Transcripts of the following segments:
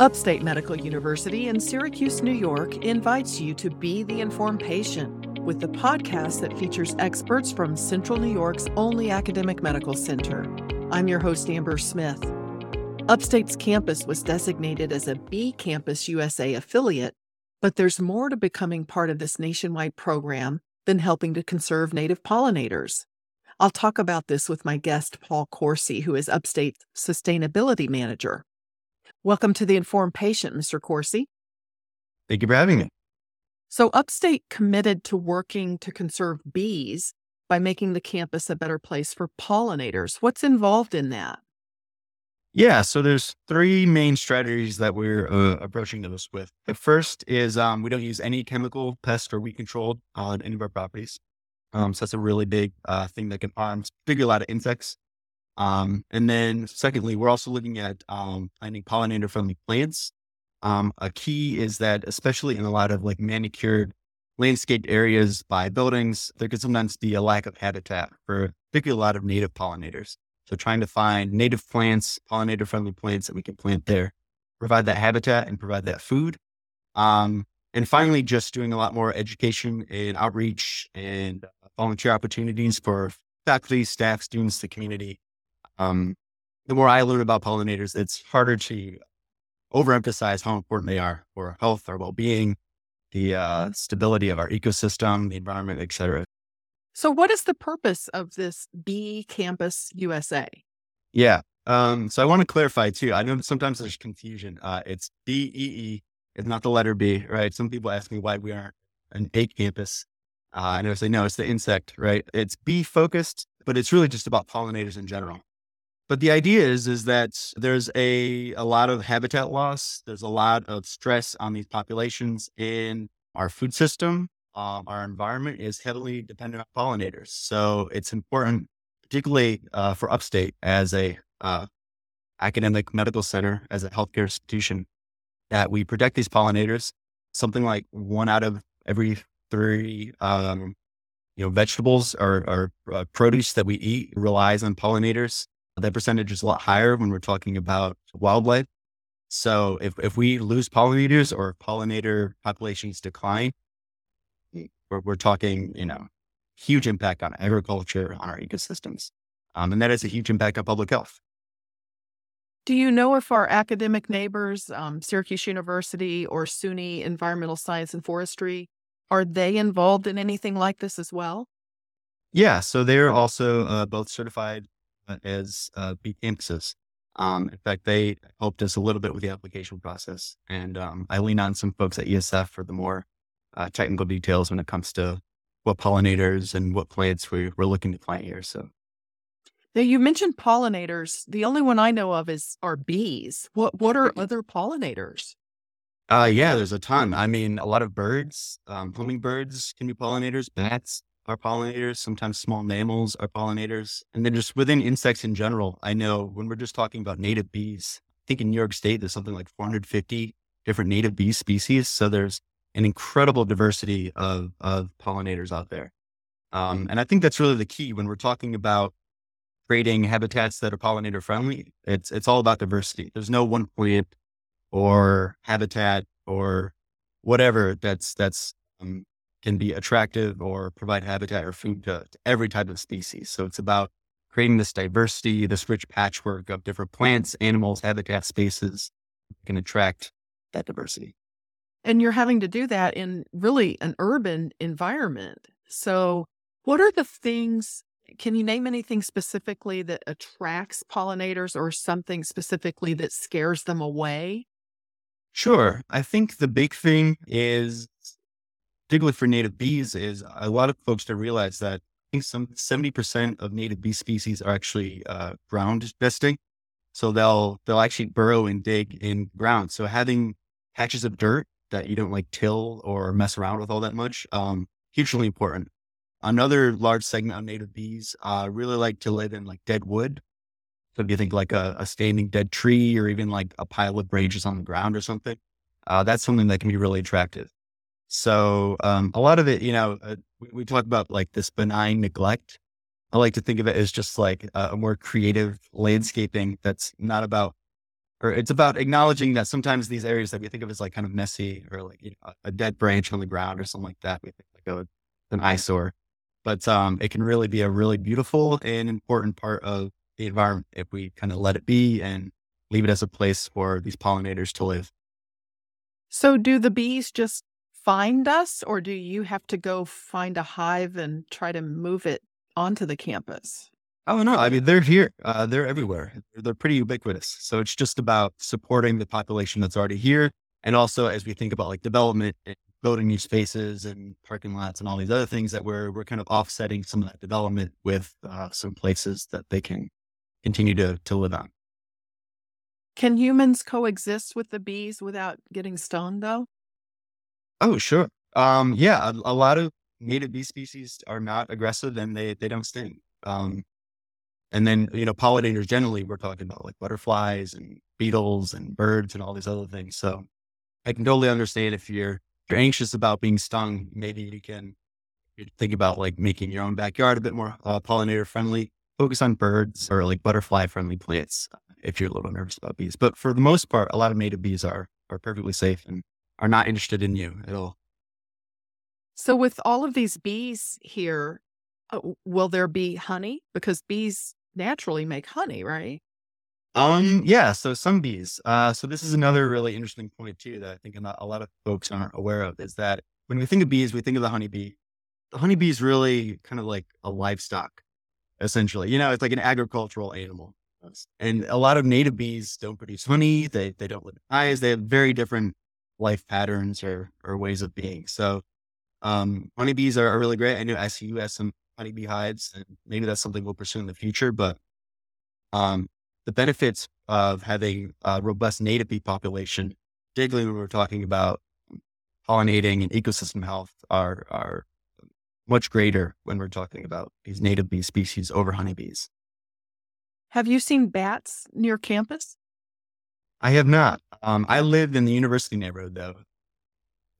Upstate Medical University in Syracuse, New York invites you to be the informed patient with the podcast that features experts from Central New York's only academic medical center. I'm your host, Amber Smith. Upstate's campus was designated as a Bee Campus USA affiliate, but there's more to becoming part of this nationwide program than helping to conserve native pollinators. I'll talk about this with my guest, Paul Corsi, who is Upstate's Sustainability Manager. Welcome to the Informed Patient, Mr. Corsi. Thank you for having me. So, Upstate committed to working to conserve bees by making the campus a better place for pollinators. What's involved in that? Yeah, so there's three main strategies that we're uh, approaching this with. The first is um, we don't use any chemical pest or weed control on any of our properties. Um, so that's a really big uh, thing that can harm, particularly a lot of insects. Um, and then secondly, we're also looking at um, planting pollinator friendly plants. Um, a key is that, especially in a lot of like manicured landscaped areas by buildings, there could sometimes be a lack of habitat for particularly a lot of native pollinators. So trying to find native plants, pollinator friendly plants that we can plant there, provide that habitat and provide that food. Um, and finally, just doing a lot more education and outreach and uh, volunteer opportunities for faculty, staff, students, the community um, the more I learn about pollinators, it's harder to overemphasize how important they are for our health, our well-being, the uh, stability of our ecosystem, the environment, et cetera. So, what is the purpose of this Bee Campus USA? Yeah. Um, so, I want to clarify too. I know sometimes there's confusion. Uh, it's B E E. It's not the letter B, right? Some people ask me why we aren't an A campus. Uh, and I say, no, it's the insect, right? It's bee focused, but it's really just about pollinators in general. But the idea is is that there's a a lot of habitat loss. There's a lot of stress on these populations in our food system. Um, our environment is heavily dependent on pollinators, so it's important, particularly uh, for upstate as a uh, academic medical center, as a healthcare institution, that we protect these pollinators. Something like one out of every three um, you know, vegetables or, or uh, produce that we eat relies on pollinators. That percentage is a lot higher when we're talking about wildlife. So if, if we lose pollinators or pollinator populations decline, we're, we're talking, you know, huge impact on agriculture, on our ecosystems. Um, and that is a huge impact on public health. Do you know if our academic neighbors, um, Syracuse University or SUNY Environmental Science and Forestry, are they involved in anything like this as well? Yeah, so they're also uh, both certified as uh, campuses. Um, in fact, they helped us a little bit with the application process. And um, I lean on some folks at ESF for the more uh, technical details when it comes to what pollinators and what plants we, we're looking to plant here. So, now you mentioned pollinators. The only one I know of is are bees. What what are other pollinators? Uh, yeah, there's a ton. I mean, a lot of birds, um, hummingbirds can be pollinators. Bats, are pollinators. Sometimes small mammals are pollinators. And then just within insects in general, I know when we're just talking about native bees, I think in New York State, there's something like 450 different native bee species. So there's an incredible diversity of, of pollinators out there. Um, and I think that's really the key when we're talking about creating habitats that are pollinator friendly. It's, it's all about diversity. There's no one plant or habitat or whatever that's, that's um, can be attractive or provide habitat or food to, to every type of species. So it's about creating this diversity, this rich patchwork of different plants, animals, habitat spaces can attract that diversity. And you're having to do that in really an urban environment. So, what are the things? Can you name anything specifically that attracts pollinators or something specifically that scares them away? Sure. I think the big thing is particularly for native bees, is a lot of folks don't realize that I think some 70% of native bee species are actually uh, ground nesting. So they'll, they'll actually burrow and dig in ground. So having patches of dirt that you don't like till or mess around with all that much, um, hugely important. Another large segment of native bees uh, really like to live in like dead wood. So if you think like a, a standing dead tree or even like a pile of branches on the ground or something, uh, that's something that can be really attractive. So um, a lot of it, you know, uh, we, we, talk about like this benign neglect. I like to think of it as just like a, a more creative landscaping that's not about or it's about acknowledging that sometimes these areas that we think of as like kind of messy or like you know, a dead branch on the ground or something like that, we think like a, an eyesore, but um, it can really be a really beautiful and important part of the environment if we kind of let it be and leave it as a place for these pollinators to live. So, do the bees just find us, or do you have to go find a hive and try to move it onto the campus? Oh no, I mean they're here. Uh, they're everywhere. They're pretty ubiquitous. So it's just about supporting the population that's already here, and also as we think about like development and building new spaces and parking lots and all these other things that we're we're kind of offsetting some of that development with uh, some places that they can continue to to live on. Can humans coexist with the bees without getting stung, though? Oh, sure. Um, yeah, a, a lot of native bee species are not aggressive and they they don't sting. Um, and then, you know, pollinators generally, we're talking about like butterflies and beetles and birds and all these other things. So I can totally understand if you're, if you're anxious about being stung, maybe you can think about like making your own backyard a bit more uh, pollinator friendly. Focus on birds or like butterfly friendly plants if you're a little nervous about bees. But for the most part, a lot of native bees are are perfectly safe and are not interested in you at all. So, with all of these bees here, uh, will there be honey? Because bees naturally make honey, right? Um, yeah. So some bees. Uh, so this is another really interesting point too that I think a lot of folks aren't aware of is that when we think of bees, we think of the honeybee. The honeybee is really kind of like a livestock, essentially. You know, it's like an agricultural animal. And a lot of native bees don't produce honey. They they don't live in hives. They have very different life patterns or or ways of being. So um, honeybees are, are really great. I know SU has some honeybee hives, and maybe that's something we'll pursue in the future. But um, the benefits of having a robust native bee population, particularly when we're talking about pollinating and ecosystem health, are are much greater when we're talking about these native bee species over honeybees. Have you seen bats near campus? I have not. Um, I live in the university neighborhood, though.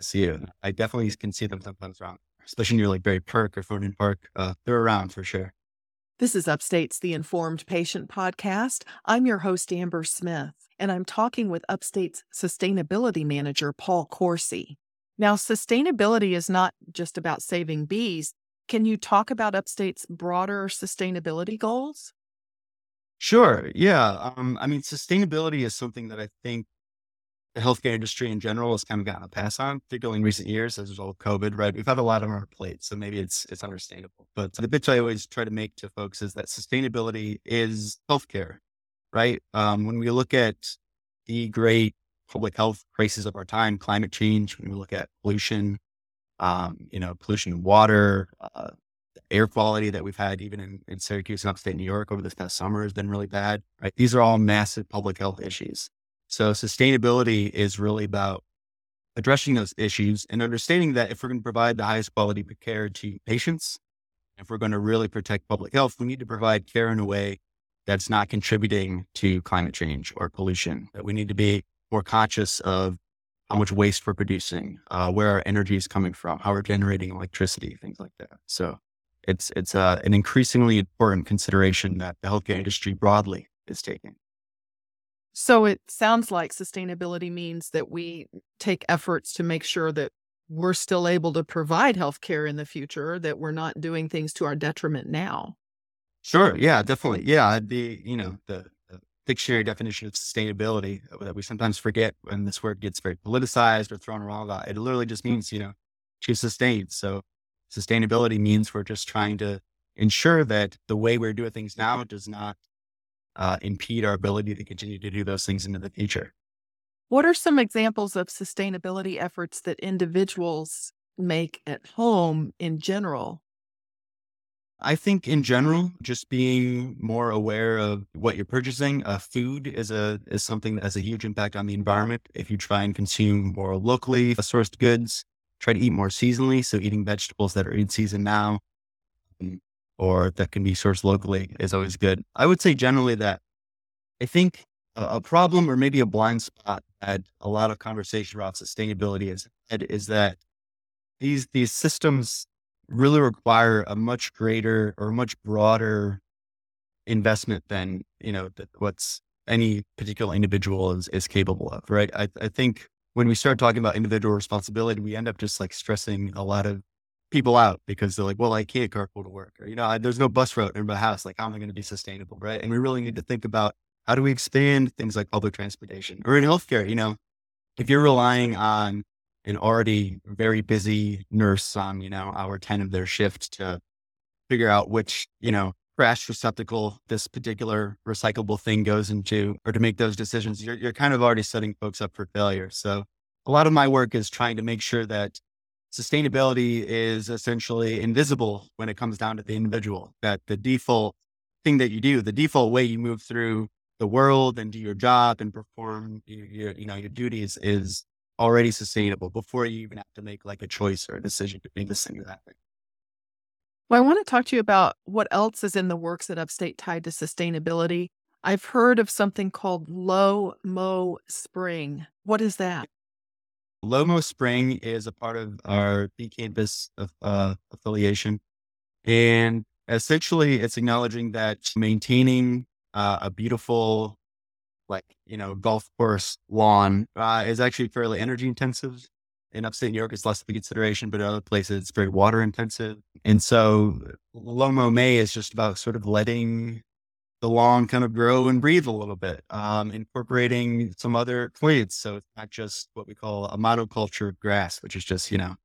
See you. I definitely can see them sometimes around especially near like Barry Park or Thornton Park. Uh, they're around for sure. This is Upstate's The Informed Patient podcast. I'm your host, Amber Smith, and I'm talking with Upstate's Sustainability Manager, Paul Corsi. Now, sustainability is not just about saving bees. Can you talk about Upstate's broader sustainability goals? Sure. Yeah. Um, I mean, sustainability is something that I think the healthcare industry in general has kind of gotten a pass on, particularly in recent years as a result of COVID, right? We've had a lot on our plate, so maybe it's it's understandable. But the pitch I always try to make to folks is that sustainability is healthcare, right? Um, when we look at the great public health crises of our time, climate change, when we look at pollution, um, you know, pollution in water, uh, air quality that we've had even in, in Syracuse and upstate New York over this past summer has been really bad, right? These are all massive public health issues. So sustainability is really about addressing those issues and understanding that if we're going to provide the highest quality care to patients, if we're going to really protect public health, we need to provide care in a way that's not contributing to climate change or pollution. That we need to be more conscious of how much waste we're producing, uh, where our energy is coming from, how we're generating electricity, things like that. So it's it's uh, an increasingly important consideration that the healthcare industry broadly is taking. So it sounds like sustainability means that we take efforts to make sure that we're still able to provide healthcare in the future, that we're not doing things to our detriment now. Sure. Yeah, definitely. Yeah. The, you know, the, the dictionary definition of sustainability uh, that we sometimes forget when this word gets very politicized or thrown around a lot, it literally just means, you know, to sustain. So sustainability means we're just trying to ensure that the way we're doing things now does not uh, impede our ability to continue to do those things into the future. What are some examples of sustainability efforts that individuals make at home in general? I think in general, just being more aware of what you're purchasing. Uh, food is a is something that has a huge impact on the environment. If you try and consume more locally sourced goods, try to eat more seasonally. So eating vegetables that are in season now, um, or that can be sourced locally is always good. I would say generally that I think a, problem or maybe a blind spot that a lot of conversation around sustainability is is that these these systems really require a much greater or much broader investment than you know what's any particular individual is, is capable of, right? I, I think when we start talking about individual responsibility, we end up just like stressing a lot of people out because they're like, well, I can't carpool to work, or, you know, I, there's no bus route in my house. Like, how am I going to be sustainable, right? And we really need to think about how do we expand things like public transportation or in healthcare, you know, if you're relying on an already very busy nurse on, you know, hour 10 of their shift to figure out which, you know, trash receptacle this particular recyclable thing goes into, or to make those decisions, you're, you're kind of already setting folks up for failure. So a lot of my work is trying to make sure that sustainability is essentially invisible when it comes down to the individual, that the default thing that you do, the default way you move through the world and do your job and perform your, your you know, your duties is already sustainable before you even have to make like a choice or a decision to between this thing or that thing. Well, I want to talk to you about what else is in the works at Upstate tied to sustainability. I've heard of something called Low Mow Spring. What is that? Low Mow Spring is a part of our Bee Campus uh, affiliation. And essentially, it's acknowledging that maintaining uh, a beautiful, like, you know, golf course lawn uh, is actually fairly energy intensive in upstate New York, it's less of a consideration, but in other places, it's very water intensive. And so Lomo May is just about sort of letting the lawn kind of grow and breathe a little bit, um, incorporating some other plants. So it's not just what we call a monoculture grass, which is just, you know,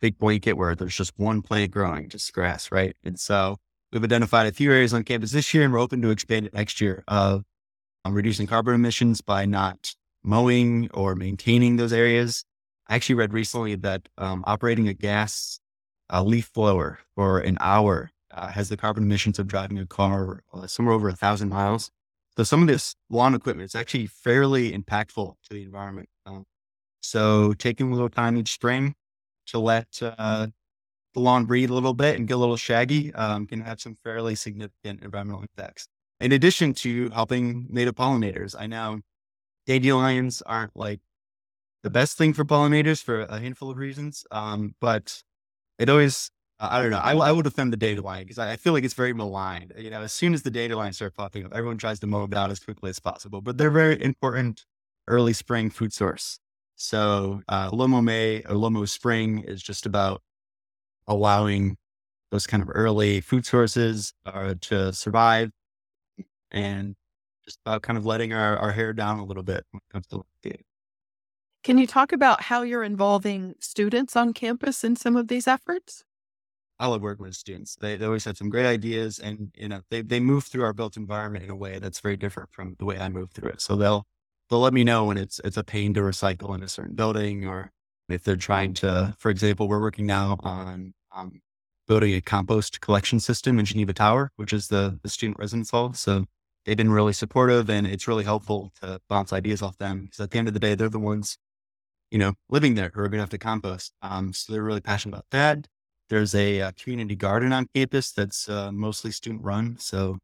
big blanket where there's just one plant growing, just grass, right? And so we've identified a few areas on campus this year and we're open to expand it next year of um, reducing carbon emissions by not mowing or maintaining those areas I actually read recently that um, operating a gas uh, leaf blower for an hour uh, has the carbon emissions of driving a car uh, somewhere over a thousand miles. So some of this lawn equipment is actually fairly impactful to the environment. Um, so taking a little time each spring to let uh, the lawn breathe a little bit and get a little shaggy um, can have some fairly significant environmental effects. In addition to helping native pollinators, I know dandelions aren't like the best thing for pollinators for a handful of reasons. Um, but it always, I don't know, I, I will defend the data line because I, I, feel like it's very maligned. You know, as soon as the dandelions start popping up, everyone tries to mow it out as quickly as possible, but they're very important early spring food source. So, uh, Lomo May or Low Mow Spring is just about allowing those kind of early food sources uh, to survive and just about kind of letting our, our hair down a little bit when it comes to can you talk about how you're involving students on campus in some of these efforts? I love working with students. They, they always have some great ideas and, you know, they, they move through our built environment in a way that's very different from the way I move through it. So they'll, they'll let me know when it's, it's a pain to recycle in a certain building or if they're trying to, for example, we're working now on um, building a compost collection system in Geneva Tower, which is the, the student residence hall. So they've been really supportive and it's really helpful to bounce ideas off them because at the end of the day, they're the ones you know, living there who are going to have to compost. Um, so they're really passionate about that. There's a, a uh, community garden on campus that's uh, mostly student run. So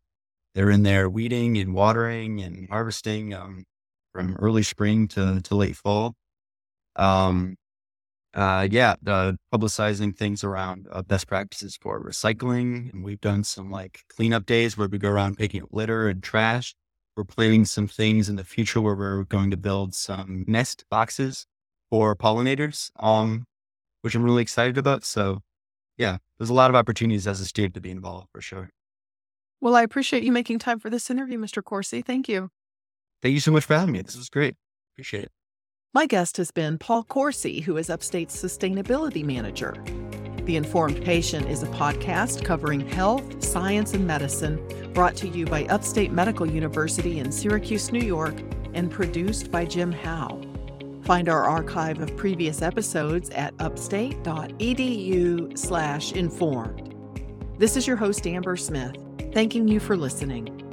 they're in there weeding and watering and harvesting um, from early spring to, to late fall. Um, uh, yeah, uh, publicizing things around uh, best practices for recycling. And we've done some like cleanup days where we go around picking up litter and trash. We're planning some things in the future where we're going to build some nest boxes for pollinators, um, which I'm really excited about. So, yeah, there's a lot of opportunities as a student to be involved for sure. Well, I appreciate you making time for this interview, Mr. Corsi. Thank you. Thank you so much for having me. This was great. Appreciate it. My guest has been Paul Corsi, who is Upstate's Sustainability Manager. The Informed Patient is a podcast covering health, science, and medicine brought to you by Upstate Medical University in Syracuse, New York, and produced by Jim Howe. Find our archive of previous episodes at upstate.edu/slash informed. This is your host, Amber Smith, thanking you for listening.